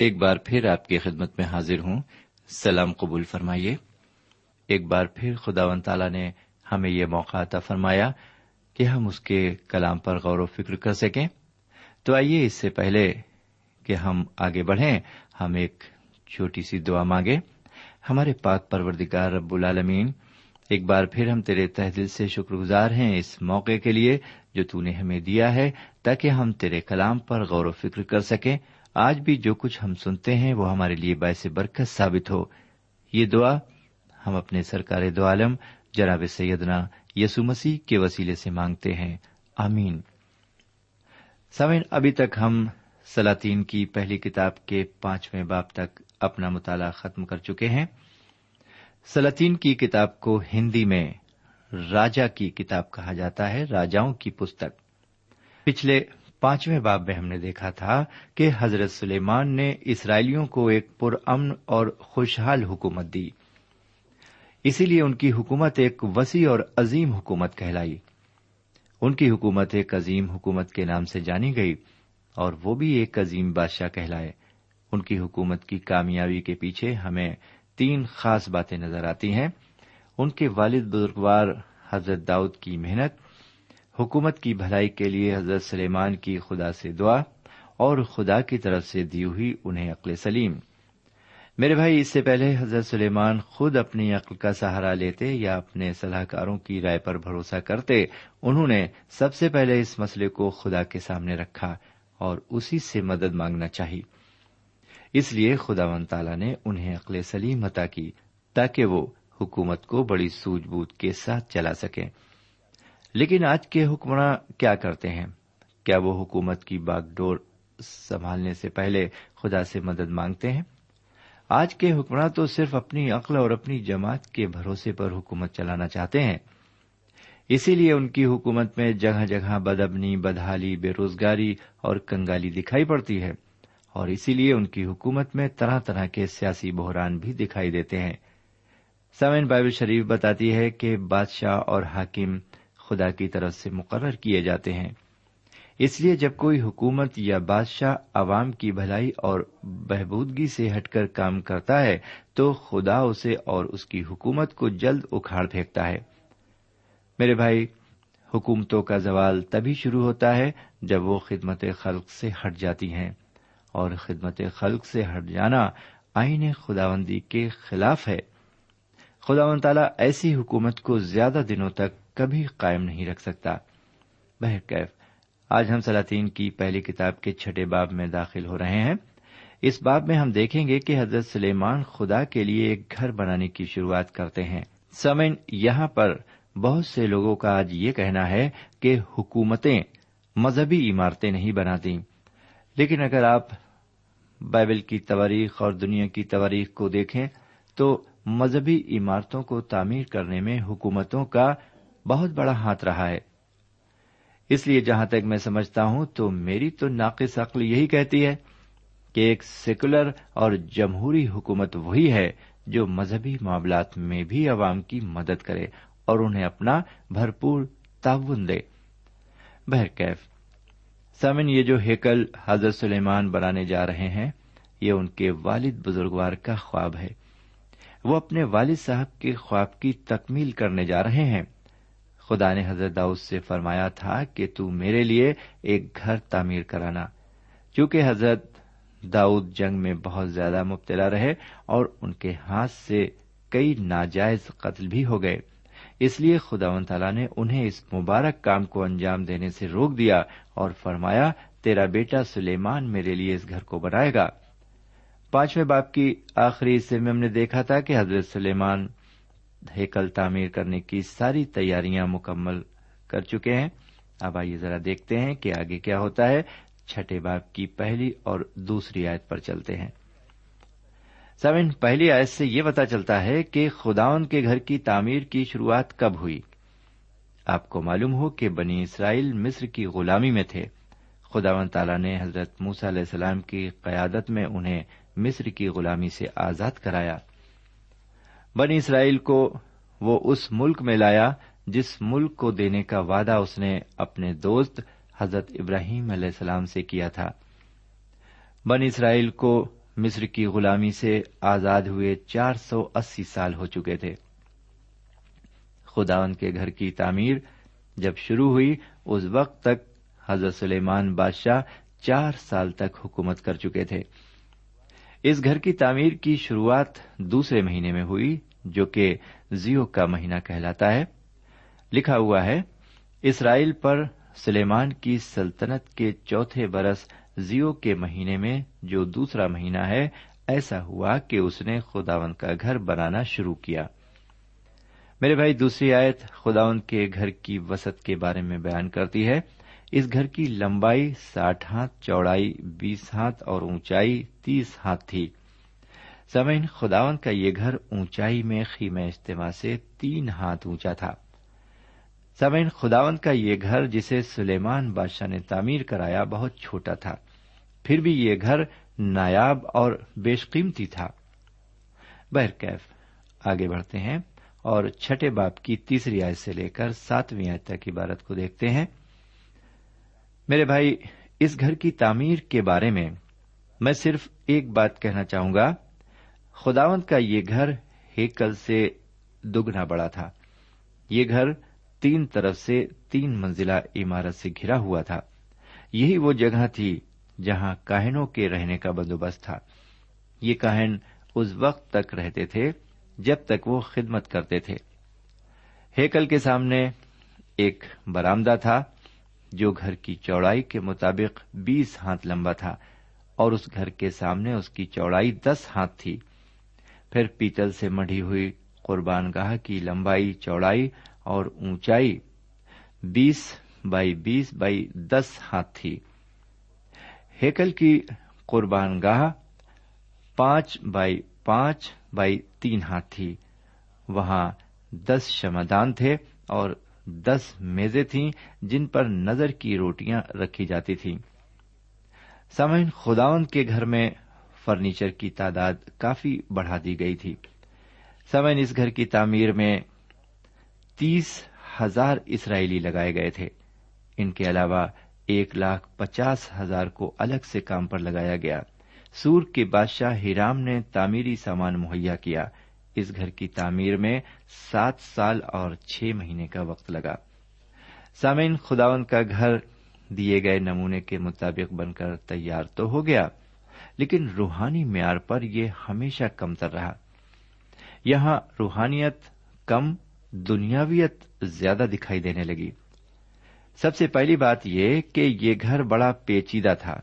ایک بار پھر آپ کی خدمت میں حاضر ہوں۔ سلام قبول فرمائیے۔ ایک بار پھر خدا و تعالی نے ہمیں یہ موقع عطا فرمایا کہ ہم اس کے کلام پر غور و فکر کر سکیں۔ تو آئیے اس سے پہلے کہ ہم آگے بڑھیں، ہم ایک چھوٹی سی دعا مانگے ہمارے پاک پروردگار رب العالمین، ایک بار پھر ہم تیرے تہ دل سے شکر گزار ہیں اس موقع کے لیے جو تو نے ہمیں دیا ہے تاکہ ہم تیرے کلام پر غور و فکر کر سکیں۔ آج بھی جو کچھ ہم سنتے ہیں وہ ہمارے لیے باعث برکت ثابت ہو۔ یہ دعا ہم اپنے سرکار دو عالم جناب سیدنا یسو مسیح کے وسیلے سے مانگتے ہیں۔ آمین۔ سمن ابھی تک ہم سلاطین کی پہلی کتاب کے پانچویں باپ تک اپنا مطالعہ ختم کر چکے ہیں۔ سلاطین کی کتاب کو ہندی میں راجا کی کتاب کہا جاتا ہے، راجاؤں کی پستک۔ پچھلے پانچویں باب میں ہم نے دیکھا تھا کہ حضرت سلیمان نے اسرائیلیوں کو ایک پرامن اور خوشحال حکومت دی۔ اسی لیے ان کی حکومت ایک وسیع اور عظیم حکومت کہلائی۔ ان کی حکومت ایک عظیم حکومت کے نام سے جانی گئی اور وہ بھی ایک عظیم بادشاہ کہلائے۔ ان کی حکومت کی کامیابی کے پیچھے ہمیں تین خاص باتیں نظر آتی ہیں۔ ان کے والد بزرگوار حضرت داؤد کی محنت حکومت کی بھلائی کے لیے حضرت سلیمان کی خدا سے دعا اور خدا کی طرف سے دی ہوئی انہیں عقل سلیم۔ میرے بھائی، اس سے پہلے حضرت سلیمان خود اپنی عقل کا سہارا لیتے یا اپنے صلاح کاروں کی رائے پر بھروسہ کرتے، انہوں نے سب سے پہلے اس مسئلے کو خدا کے سامنے رکھا اور اسی سے مدد مانگنا چاہی۔ اس لیے خدا و تعالی نے انہیں عقل سلیم عطا کی تاکہ وہ حکومت کو بڑی سوجھ بوجھ کے ساتھ چلا سکیں۔ لیکن آج کے حکمراں کیا کرتے ہیں؟ کیا وہ حکومت کی باغ ڈور سنبھالنے سے پہلے خدا سے مدد مانگتے ہیں؟ آج کے حکمراں تو صرف اپنی عقل اور اپنی جماعت کے بھروسے پر حکومت چلانا چاہتے ہیں۔ اسی لیے ان کی حکومت میں جگہ جگہ بدبنی، بدحالی، بے روزگاری اور کنگالی دکھائی پڑتی ہے۔ اور اسی لیے ان کی حکومت میں طرح طرح کے سیاسی بحران بھی دکھائی دیتے ہیں۔ سمین بائبل شریف بتاتی ہے کہ بادشاہ اور حاکم خدا کی طرف سے مقرر کیے جاتے ہیں۔ اس لیے جب کوئی حکومت یا بادشاہ عوام کی بھلائی اور بہبودگی سے ہٹ کر کام کرتا ہے، تو خدا اسے اور اس کی حکومت کو جلد اکھاڑ پھینکتا ہے۔ میرے بھائی، حکومتوں کا زوال تبھی شروع ہوتا ہے جب وہ خدمت خلق سے ہٹ جاتی ہیں۔ اور خدمت خلق سے ہٹ جانا آئین خداوندی کے خلاف ہے۔ خدا و تعالیٰ ایسی حکومت کو زیادہ دنوں تک کبھی قائم نہیں رکھ سکتا۔ بہرکیف، آج ہم سلاطین کی پہلی کتاب کے چھٹے باب میں داخل ہو رہے ہیں۔ اس باب میں ہم دیکھیں گے کہ حضرت سلیمان خدا کے لیے ایک گھر بنانے کی شروعات کرتے ہیں۔ سمن، یہاں پر بہت سے لوگوں کا آج یہ کہنا ہے کہ حکومتیں مذہبی عمارتیں نہیں بناتی۔ لیکن اگر آپ بائبل کی تواریخ اور دنیا کی تواریخ کو دیکھیں تو مذہبی عمارتوں کو تعمیر کرنے میں حکومتوں کا بہت بڑا ہاتھ رہا ہے۔ اس لیے جہاں تک میں سمجھتا ہوں تو میری تو ناقص عقل یہی کہتی ہے کہ ایک سیکولر اور جمہوری حکومت وہی ہے جو مذہبی معاملات میں بھی عوام کی مدد کرے اور انہیں اپنا بھرپور تعاون دے۔ بہرکیف، سامن، یہ جو ہیکل حضرت سلیمان بنانے جا رہے ہیں، یہ ان کے والد بزرگوار کا خواب ہے۔ وہ اپنے والد صاحب کے خواب کی تکمیل کرنے جا رہے ہیں۔ خدا نے حضرت داؤد سے فرمایا تھا کہ تو میرے لیے ایک گھر تعمیر کرانا۔ چونکہ حضرت داؤد جنگ میں بہت زیادہ مبتلا رہے اور ان کے ہاتھ سے کئی ناجائز قتل بھی ہو گئے۔ اس لیے خدا و تعالیٰ نے انہیں اس مبارک کام کو انجام دینے سے روک دیا اور فرمایا، تیرا بیٹا سلیمان میرے لیے اس گھر کو بنائے گا۔ پانچویں باپ کی آخری حصے میں ہم نے دیکھا تھا کہ حضرت سلیمان ہیکل تعمیر کرنے کی ساری تیاریاں مکمل کر چکے ہیں۔ اب آئیے ذرا دیکھتے ہیں کہ آگے کیا ہوتا ہے۔ چھٹے باپ کی پہلی اور دوسری آیت پر چلتے ہیں۔ سمن پہلی آیت سے یہ پتا چلتا ہے کہ خداون کے گھر کی تعمیر کی شروعات کب ہوئی۔ آپ کو معلوم ہو کہ بنی اسرائیل مصر کی غلامی میں تھے۔ خداون تعالیٰ نے حضرت موس علیہ السلام کی قیادت میں انہیں مصر کی غلامی سے آزاد کرایا۔ بنی اسرائیل کو وہ اس ملک میں لایا جس ملک کو دینے کا وعدہ اس نے اپنے دوست حضرت ابراہیم علیہ السلام سے کیا تھا۔ بن اسرائیل کو مصر کی غلامی سے آزاد ہوئے چار سو اسی سال ہو چکے تھے۔ خداون کے گھر کی تعمیر جب شروع ہوئی، اس وقت تک حضرت سلیمان بادشاہ چار سال تک حکومت کر چکے تھے۔ اس گھر کی تعمیر کی شروعات دوسرے مہینے میں ہوئی، جو کہ زیو کا مہینہ کہلاتا ہے۔ لکھا ہوا ہے، اسرائیل پر سلیمان کی سلطنت کے چوتھے برس زیو کے مہینے میں جو دوسرا مہینہ ہے، ایسا ہوا کہ اس نے خداون کا گھر بنانا شروع کیا۔ میرے بھائی، دوسری آیت خداون کے گھر کی وسط کے بارے میں بیان کرتی ہے۔ اس گھر کی لمبائی ساٹھ ہاتھ، چوڑائی بیس ہاتھ اور اونچائی تیس ہاتھ تھی۔ سمین خداون کا یہ گھر اونچائی میں خیم اجتماع سے تین ہاتھ اونچا تھا۔ سمین خداون کا یہ گھر جسے سلیمان بادشاہ نے تعمیر کرایا بہت چھوٹا تھا۔ پھر بھی یہ گھر نایاب اور بیش قیمتی تھا۔ بہرکیف آگے بڑھتے ہیں اور چھٹے باپ کی تیسری آیت سے لے کر ساتویں آیت تک عبارت کو دیکھتے ہیں۔ میرے بھائی، اس گھر کی تعمیر کے بارے میں میں صرف ایک بات کہنا چاہوں گا۔ خداوند کا یہ گھر ہیکل سے دگنا بڑا تھا۔ یہ گھر تین طرف سے تین منزلہ عمارت سے گھرا ہوا تھا۔ یہی وہ جگہ تھی جہاں کاہنوں کے رہنے کا بندوبست تھا۔ یہ کاہن اس وقت تک رہتے تھے جب تک وہ خدمت کرتے تھے۔ ہیکل کے سامنے ایک برامدہ تھا۔ جو گھر کی چوڑائی کے مطابق بیس ہاتھ لمبا تھا اور اس گھر کے سامنے اس کی چوڑائی دس ہاتھ تھی۔ پھر پیتل سے مڑھی ہوئی قربان گاہ کی لمبائی، چوڑائی اور اونچائی بیس بائی بیس بائی دس ہاتھ تھی۔ ہیکل کی قربان گاہ پانچ بائی پانچ بائی تین ہاتھ تھی۔ وہاں دس شمدان تھے اور دس میزیں تھیں جن پر نظر کی روٹیاں رکھی جاتی تھیں۔ سمعین خداون کے گھر میں فرنیچر کی تعداد کافی بڑھا دی گئی تھی۔ سمعین اس گھر کی تعمیر میں تیس ہزار اسرائیلی لگائے گئے تھے۔ ان کے علاوہ ایک لاکھ پچاس ہزار کو الگ سے کام پر لگایا گیا۔ سور کے بادشاہ ہیرام نے تعمیری سامان مہیا کیا۔ اس گھر کی تعمیر میں سات سال اور چھ مہینے کا وقت لگا۔ سامعین خداون کا گھر دیے گئے نمونے کے مطابق بن کر تیار تو ہو گیا، لیکن روحانی معیار پر یہ ہمیشہ کمتر رہا۔ یہاں روحانیت کم، دنیاویت زیادہ دکھائی دینے لگی۔ سب سے پہلی بات یہ کہ یہ گھر بڑا پیچیدہ تھا۔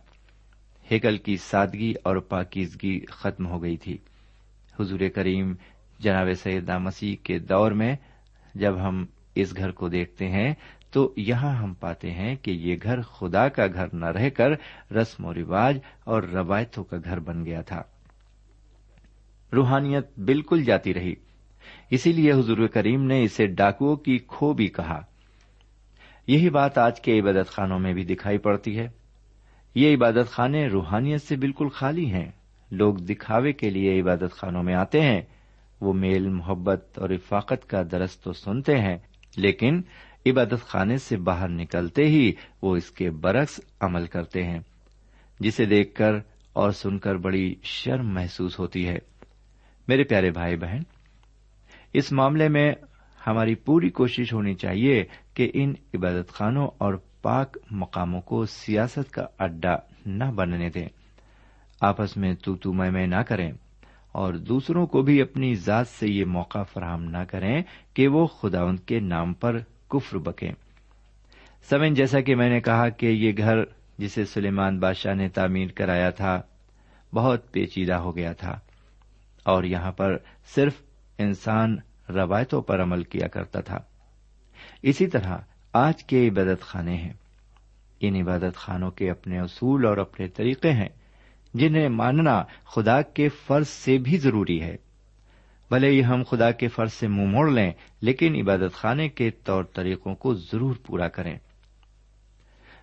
ہیکل کی سادگی اور پاکیزگی ختم ہو گئی تھی۔ حضور کریم جناب سیدہ مسیح کے دور میں جب ہم اس گھر کو دیکھتے ہیں، تو یہاں ہم پاتے ہیں کہ یہ گھر خدا کا گھر نہ رہ کر رسم و رواج اور روایتوں کا گھر بن گیا تھا۔ روحانیت بالکل جاتی رہی۔ اسی لیے حضور کریم نے اسے ڈاکوؤں کی کھو بھی کہا۔ یہی بات آج کے عبادت خانوں میں بھی دکھائی پڑتی ہے۔ یہ عبادت خانے روحانیت سے بالکل خالی ہیں۔ لوگ دکھاوے کے لیے عبادت خانوں میں آتے ہیں۔ وہ میل، محبت اور افاقت کا درست تو سنتے ہیں، لیکن عبادت خانے سے باہر نکلتے ہی وہ اس کے برعکس عمل کرتے ہیں، جسے دیکھ کر اور سن کر بڑی شرم محسوس ہوتی ہے۔ میرے پیارے بھائی بہن، اس معاملے میں ہماری پوری کوشش ہونی چاہیے کہ ان عبادت خانوں اور پاک مقاموں کو سیاست کا اڈا نہ بننے دیں۔ آپس میں تو تو میں نہ کریں۔ اور دوسروں کو بھی اپنی ذات سے یہ موقع فراہم نہ کریں کہ وہ خداون کے نام پر کفر بکیں۔ سمن، جیسا کہ میں نے کہا کہ یہ گھر جسے سلیمان بادشاہ نے تعمیر کرایا تھا، بہت پیچیدہ ہو گیا تھا۔ اور یہاں پر صرف انسان روایتوں پر عمل کیا کرتا تھا۔ اسی طرح آج کے عبادت خانے ہیں۔ ان عبادت خانوں کے اپنے اصول اور اپنے طریقے ہیں۔ جنہیں ماننا خدا کے فرض سے بھی ضروری ہے۔ بھلے ہی ہم خدا کے فرض سے منہ موڑ لیں، لیکن عبادت خانے کے طور طریقوں کو ضرور پورا کریں۔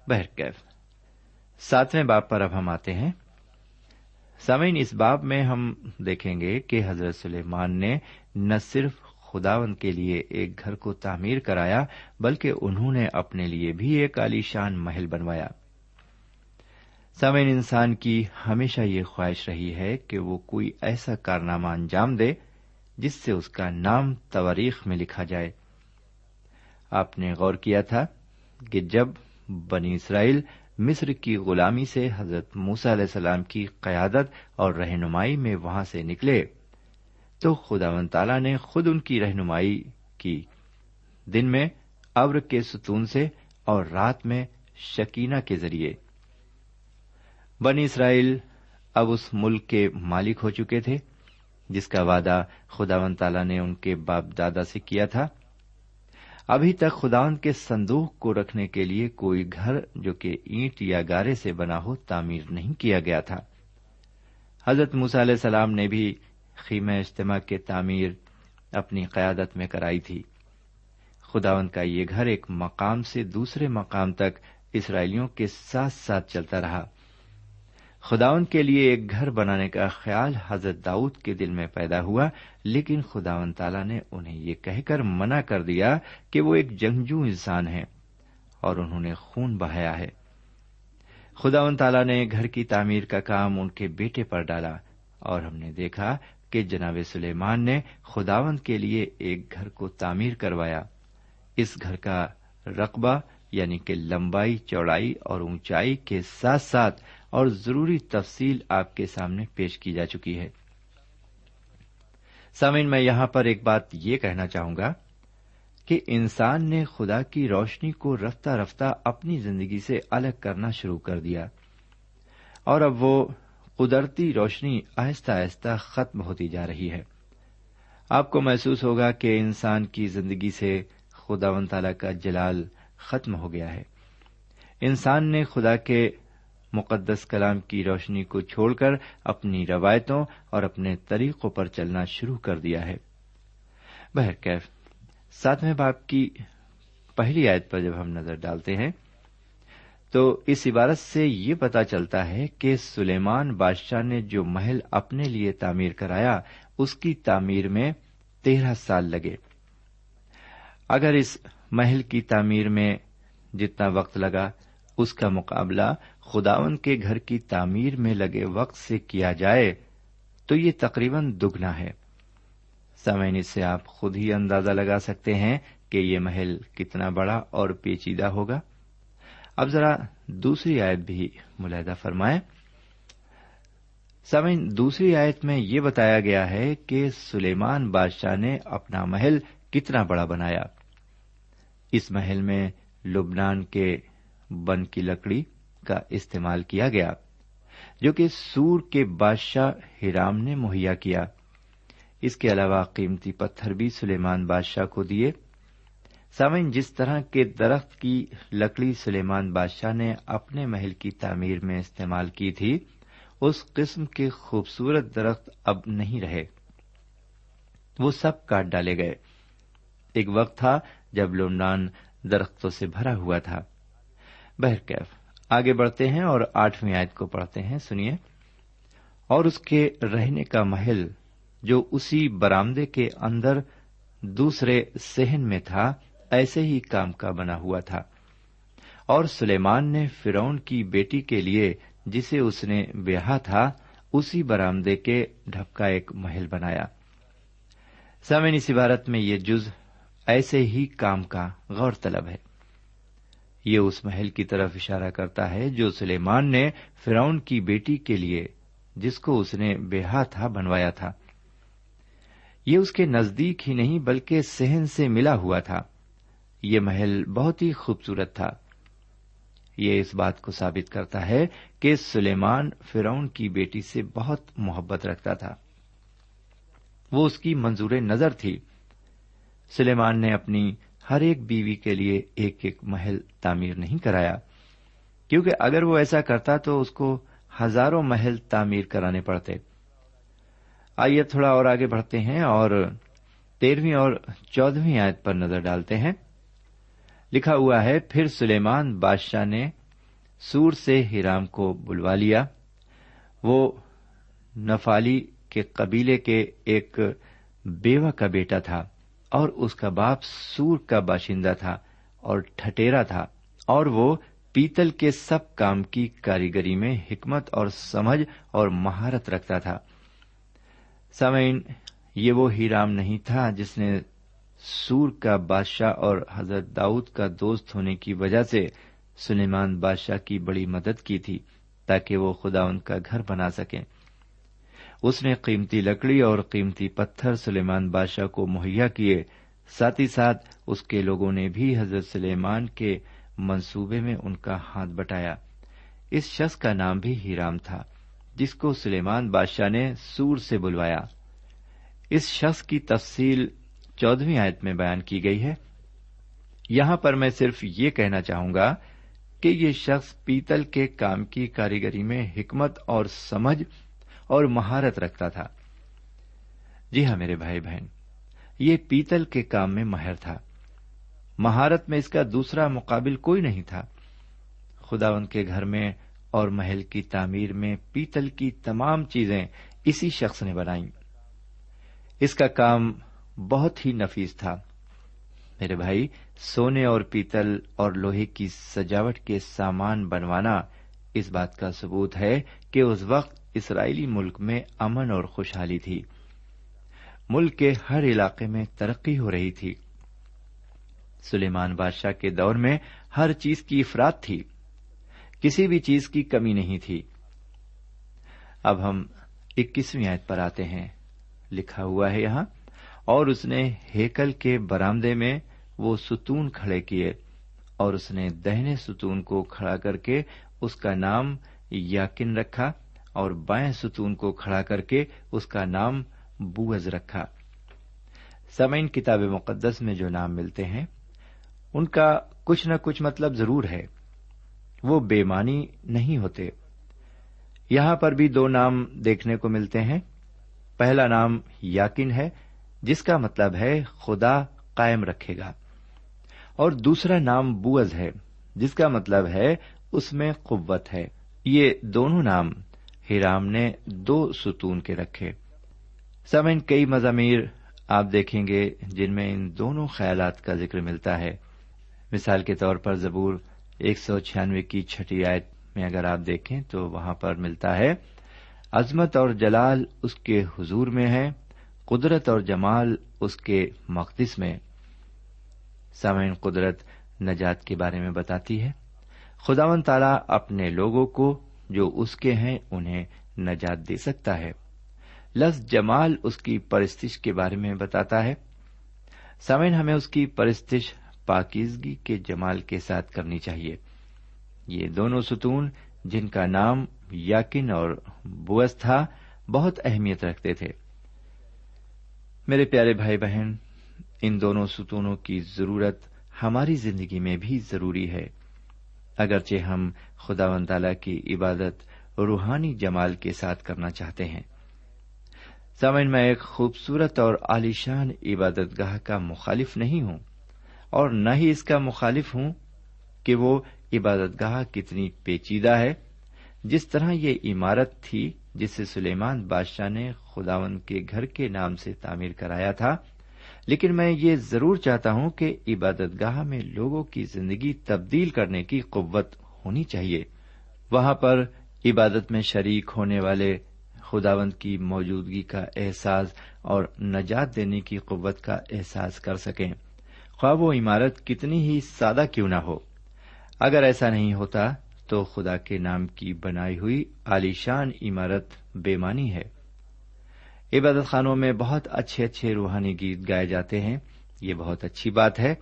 بہرکیف ساتویں باپ پر اب ہم آتے ہیں۔ سامعین، اس باب میں ہم دیکھیں گے کہ حضرت سلیمان نے نہ صرف خداون کے لیے ایک گھر کو تعمیر کرایا، بلکہ انہوں نے اپنے لیے بھی ایک عالیشان محل بنوایا۔ سامعین، انسان کی ہمیشہ یہ خواہش رہی ہے کہ وہ کوئی ایسا کارنامہ انجام دے جس سے اس کا نام تواریخ میں لکھا جائے۔ آپ نے غور کیا تھا کہ جب بنی اسرائیل مصر کی غلامی سے حضرت موسا علیہ السلام کی قیادت اور رہنمائی میں وہاں سے نکلے، تو خدا و تعالی نے خود ان کی رہنمائی کی۔ دن میں ابر کے ستون سے اور رات میں شکینہ کے ذریعے۔ بنی اسرائیل اب اس ملک کے مالک ہو چکے تھے، جس کا وعدہ خدا و تعالی نے ان کے باپ دادا سے کیا تھا۔ ابھی تک خداون کے سندوق کو رکھنے کے لیے کوئی گھر جو کہ اینٹ یا گارے سے بنا ہو تعمیر نہیں کیا گیا تھا۔ حضرت علیہ السلام نے بھی خیم اجتماع کے تعمیر اپنی قیادت میں کرائی تھی۔ خداون کا یہ گھر ایک مقام سے دوسرے مقام تک اسرائیلیوں کے ساتھ ساتھ چلتا رہا۔ خداون کے لیے ایک گھر بنانے کا خیال حضرت داؤد کے دل میں پیدا ہوا، لیکن خداون تعالی نے انہیں یہ کہہ کر منع کر دیا کہ وہ ایک جنگجو انسان ہے اور انہوں نے خون بہایا ہے۔ خداون تعالی نے گھر کی تعمیر کا کام ان کے بیٹے پر ڈالا اور ہم نے دیکھا کہ جناب سلیمان نے خداون کے لیے ایک گھر کو تعمیر کروایا۔ اس گھر کا رقبہ یعنی کہ لمبائی، چوڑائی اور اونچائی کے ساتھ ساتھ اور ضروری تفصیل آپ کے سامنے پیش کی جا چکی ہے۔ سامعین، میں یہاں پر ایک بات یہ کہنا چاہوں گا کہ انسان نے خدا کی روشنی کو رفتہ رفتہ اپنی زندگی سے الگ کرنا شروع کر دیا اور اب وہ قدرتی روشنی آہستہ آہستہ ختم ہوتی جا رہی ہے۔ آپ کو محسوس ہوگا کہ انسان کی زندگی سے خدا و تعالی کا جلال ختم ہو گیا ہے۔ انسان نے خدا کے مقدس کلام کی روشنی کو چھوڑ کر اپنی روایتوں اور اپنے طریقوں پر چلنا شروع کر دیا ہے۔ بہرکیف ساتویں باپ کی پہلی آیت پر جب ہم نظر ڈالتے ہیں، تو اس عبارت سے یہ پتا چلتا ہے کہ سلیمان بادشاہ نے جو محل اپنے لیے تعمیر کرایا، اس کی تعمیر میں تیرہ سال لگے۔ اگر اس محل کی تعمیر میں جتنا وقت لگا اس کا مقابلہ خداون کے گھر کی تعمیر میں لگے وقت سے کیا جائے، تو یہ تقریباً دگنا ہے۔ سمعین سے آپ خود ہی اندازہ لگا سکتے ہیں کہ یہ محل کتنا بڑا اور پیچیدہ ہوگا۔ اب ذرا دوسری آیت بھی ملاحدہ فرمائیں۔ سمعین دوسری آیت میں یہ بتایا گیا ہے کہ سلیمان بادشاہ نے اپنا محل کتنا بڑا بنایا۔ اس محل میں لبنان کے بن کی لکڑی کا استعمال کیا گیا، جو کہ سور کے بادشاہ ہرام نے مہیا کیا۔ اس کے علاوہ قیمتی پتھر بھی سلیمان بادشاہ کو دیے۔ سامن جس طرح کے درخت کی لکڑی سلیمان بادشاہ نے اپنے محل کی تعمیر میں استعمال کی تھی، اس قسم کے خوبصورت درخت اب نہیں رہے۔ وہ سب کاٹ ڈالے گئے۔ ایک وقت تھا جب لونڈان درختوں سے بھرا ہوا تھا۔ بہرکیف آگے بڑھتے ہیں اور آٹھویں آیت کو پڑھتے ہیں۔ سنیے۔ اور اس کے رہنے کا محل جو اسی برامدے کے اندر دوسرے سہن میں تھا، ایسے ہی کام کا بنا ہوا تھا۔ اور سلیمان نے فرون کی بیٹی کے لیے جسے اس نے بیاہ تھا، اسی برامدے کے ڈھپکا ایک محل بنایا۔ سمین اس عبارت میں یہ جز ایسے ہی کام کا غور طلب ہے۔ یہ اس محل کی طرف اشارہ کرتا ہے جو سلیمان نے فراؤن کی بیٹی کے لیے، جس کو اس نے بے ہاتھا ہاں بنوایا تھا۔ یہ اس کے نزدیک ہی نہیں بلکہ سہن سے ملا ہوا تھا۔ یہ محل بہت ہی خوبصورت تھا۔ یہ اس بات کو ثابت کرتا ہے کہ سلیمان فرعون کی بیٹی سے بہت محبت رکھتا تھا۔ وہ اس کی منظور نظر تھی۔ سلیمان نے اپنی ہر ایک بیوی کے لیے ایک ایک محل تعمیر نہیں کرایا۔ کیونکہ اگر وہ ایسا کرتا تو اس کو ہزاروں محل تعمیر کرانے پڑتے۔ آئیے تھوڑا اور آگے بڑھتے ہیں اور تیرہویں اور چودہویں آیت پر نظر ڈالتے ہیں۔ لکھا ہوا ہے، پھر سلیمان بادشاہ نے سور سے ہیرام کو بلوا لیا۔ وہ نفالی کے قبیلے کے ایک بیوہ کا بیٹا تھا۔ اور اس کا باپ سور کا باشندہ تھا اور ٹھٹیرا تھا اور وہ پیتل کے سب کام کی کاریگری میں حکمت اور سمجھ اور مہارت رکھتا تھا۔ سمعین یہ وہ ہیرام نہیں تھا جس نے سور کا بادشاہ اور حضرت داؤد کا دوست ہونے کی وجہ سے سلیمان بادشاہ کی بڑی مدد کی تھی تاکہ وہ خدا ان کا گھر بنا سکیں۔ اس نے قیمتی لکڑی اور قیمتی پتھر سلیمان بادشاہ کو مہیا کیے۔ ساتھ ہی ساتھ اس کے لوگوں نے بھی حضرت سلیمان کے منصوبے میں ان کا ہاتھ بٹایا۔ اس شخص کا نام بھی ہیرام تھا، جس کو سلیمان بادشاہ نے سور سے بلوایا۔ اس شخص کی تفصیل چودہویں آیت میں بیان کی گئی ہے۔ یہاں پر میں صرف یہ کہنا چاہوں گا کہ یہ شخص پیتل کے کام کی کاریگری میں حکمت اور سمجھ اور مہارت رکھتا تھا۔ جی ہاں میرے بھائی بہن، یہ پیتل کے کام میں ماہر تھا۔ مہارت میں اس کا دوسرا مقابل کوئی نہیں تھا۔ خدا ان کے گھر میں اور محل کی تعمیر میں پیتل کی تمام چیزیں اسی شخص نے بنائی اس کا کام بہت ہی نفیس تھا۔ میرے بھائی، سونے اور پیتل اور لوہے کی سجاوٹ کے سامان بنوانا اس بات کا ثبوت ہے کہ اس وقت اسرائیلی ملک میں امن اور خوشحالی تھی۔ ملک کے ہر علاقے میں ترقی ہو رہی تھی۔ سلیمان بادشاہ کے دور میں ہر چیز کی افراد تھی۔ کسی بھی چیز کی کمی نہیں تھی۔ اب ہم اکیسویں آیت پر آتے ہیں۔ لکھا ہوا ہے یہاں، اور اس نے ہیکل کے برامدے میں وہ ستون کھڑے کیے، اور اس نے دہنے ستون کو کھڑا کر کے اس کا نام یاکن رکھا۔ اور بائیں ستون کو کھڑا کر کے اس کا نام بوز رکھا۔ سمین کتاب مقدس میں جو نام ملتے ہیں، ان کا کچھ نہ کچھ مطلب ضرور ہے۔ وہ بے معنی نہیں ہوتے۔ یہاں پر بھی دو نام دیکھنے کو ملتے ہیں۔ پہلا نام یاکن ہے، جس کا مطلب ہے خدا قائم رکھے گا۔ اور دوسرا نام بوز ہے، جس کا مطلب ہے اس میں قوت ہے۔ یہ دونوں نام ہیرام نے دو ستون کے رکھے۔ سمن کئی مضامیر آپ دیکھیں گے جن میں ان دونوں خیالات کا ذکر ملتا ہے۔ مثال کے طور پر زبور ایک سو چھیانوے کی چھٹی آیت میں اگر آپ دیکھیں تو وہاں پر ملتا ہے، عظمت اور جلال اس کے حضور میں ہے، قدرت اور جمال اس کے مقدس میں۔ سامعین، قدرت نجات کے بارے میں بتاتی ہے۔ خداون تعالی اپنے لوگوں کو جو اس کے ہیں انہیں نجات دے سکتا ہے۔ لفظ جمال اس کی پرستش کے بارے میں بتاتا ہے۔ سمین ہمیں اس کی پرستش پاکیزگی کے جمال کے ساتھ کرنی چاہیے۔ یہ دونوں ستون جن کا نام یاکن اور بوس تھا، بہت اہمیت رکھتے تھے۔ میرے پیارے بھائی بہن، ان دونوں ستونوں کی ضرورت ہماری زندگی میں بھی ضروری ہے۔ اگرچہ ہم خدا و تعالی کی عبادت روحانی جمال کے ساتھ کرنا چاہتے ہیں۔ سمن میں ایک خوبصورت اور عالیشان عبادت گاہ کا مخالف نہیں ہوں اور نہ ہی اس کا مخالف ہوں کہ وہ عبادت گاہ کتنی پیچیدہ ہے۔ جس طرح یہ عمارت تھی جسے سلیمان بادشاہ نے خداون کے گھر کے نام سے تعمیر کرایا تھا لیکن میں یہ ضرور چاہتا ہوں کہ عبادت گاہ میں لوگوں کی زندگی تبدیل کرنے کی قوت ہونی چاہیے۔ وہاں پر عبادت میں شریک ہونے والے خداوند کی موجودگی کا احساس اور نجات دینے کی قوت کا احساس کر سکیں۔ خواب و عمارت کتنی ہی سادہ کیوں نہ ہو۔ اگر ایسا نہیں ہوتا تو خدا کے نام کی بنائی ہوئی عالیشان عمارت بے مانی ہے۔ عبادت خانوں میں بہت اچھے اچھے روحانی گیت گائے جاتے ہیں۔ یہ بہت اچھی بات ہے۔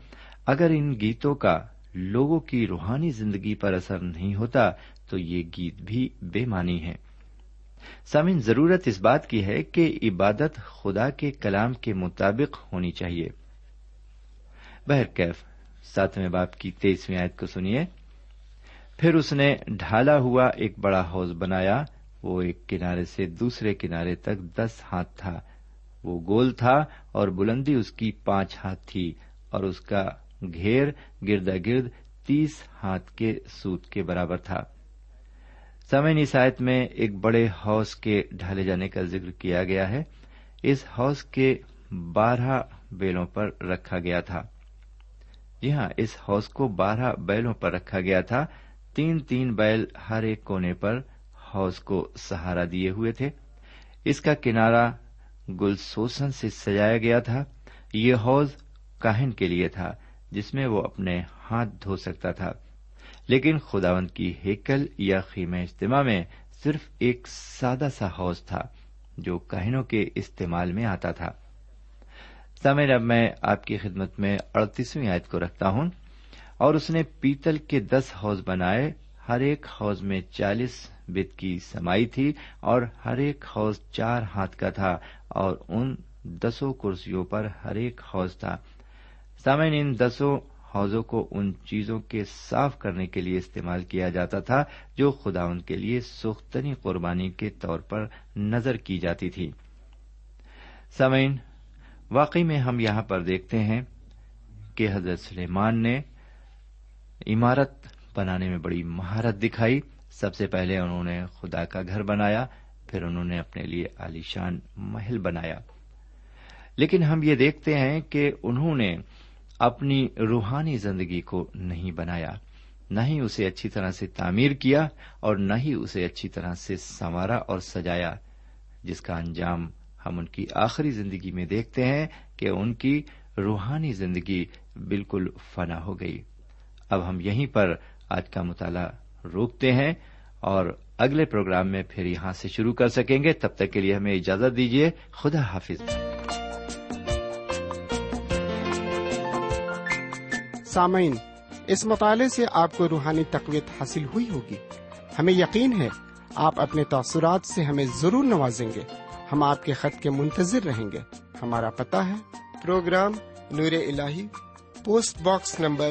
اگر ان گیتوں کا لوگوں کی روحانی زندگی پر اثر نہیں ہوتا، تو یہ گیت بھی بے معنی ہے سامن ضرورت اس بات کی ہے کہ عبادت خدا کے کلام کے مطابق ہونی چاہیے۔ بہرکیف ساتویں باپ کی تیسویں آیت کو سنیے۔ پھر اس نے ڈھالا ہوا ایک بڑا حوض بنایا۔ وہ ایک کنارے سے دوسرے کنارے تک دس ہاتھ تھا۔ وہ گول تھا اور بلندی اس کی پانچ ہاتھ تھی اور اس کا گھیر گردا گرد تیس ہاتھ کے سوت کے برابر تھا۔ سمے نسایت میں ایک بڑے حوض کے ڈھالے جانے کا ذکر کیا گیا ہے۔ اس حوض کے بارہ بیلوں پر رکھا گیا تھا۔ جی ہاں اس حوض کو بارہ بیلوں پر رکھا گیا تھا۔ تین تین بیل ہر ایک کونے پر حوض کو سہارا دیے ہوئے تھے۔ اس کا کنارا گل سوسن سے سجایا گیا تھا۔ یہ حوض کاہن کے لیے تھا، جس میں وہ اپنے ہاتھ دھو سکتا تھا۔ لیکن خداوند کی ہیکل یا خیمہ اجتماع میں صرف ایک سادہ سا حوض تھا، جو کہنوں کے استعمال میں آتا تھا۔ سمے اب میں آپ کی خدمت میں اڑتیسویں آیت کو رکھتا ہوں۔ اور اس نے پیتل کے دس حوض بنائے، ہر ایک حوض میں چالیس بت کی سمائی تھی اور ہر ایک حوض چار ہاتھ کا تھا اور ان دسوں کرسیوں پر ہر ایک حوض تھا۔ سامعین، ان دسوں حوضوں کو ان چیزوں کے صاف کرنے کے لیے استعمال کیا جاتا تھا جو خدا ان کے لیے سختنی قربانی کے طور پر نظر کی جاتی تھی۔ سمعین واقعی میں ہم یہاں پر دیکھتے ہیں کہ حضرت سلیمان نے عمارت بنانے میں بڑی مہارت دکھائی سب سے پہلے انہوں نے خدا کا گھر بنایا، پھر انہوں نے اپنے لیے عالیشان محل بنایا۔ لیکن ہم یہ دیکھتے ہیں کہ انہوں نے اپنی روحانی زندگی کو نہیں بنایا۔ نہ ہی اسے اچھی طرح سے تعمیر کیا اور نہ ہی اسے اچھی طرح سے سنوارا اور سجایا، جس کا انجام ہم ان کی آخری زندگی میں دیکھتے ہیں کہ ان کی روحانی زندگی بالکل فنا ہو گئی۔ اب ہم یہیں پر آج کا مطالعہ روکتے ہیں اور اگلے پروگرام میں پھر یہاں سے شروع کر سکیں گے۔ تب تک کے لیے ہمیں اجازت دیجیے خدا حافظ۔ سامعین، اس مطالعے سے آپ کو روحانی تقویت حاصل ہوئی ہوگی۔ ہمیں یقین ہے، آپ اپنے تاثرات سے ہمیں ضرور نوازیں گے۔ ہم آپ کے خط کے منتظر رہیں گے۔ ہمارا پتا ہے، پروگرام نور ال post box number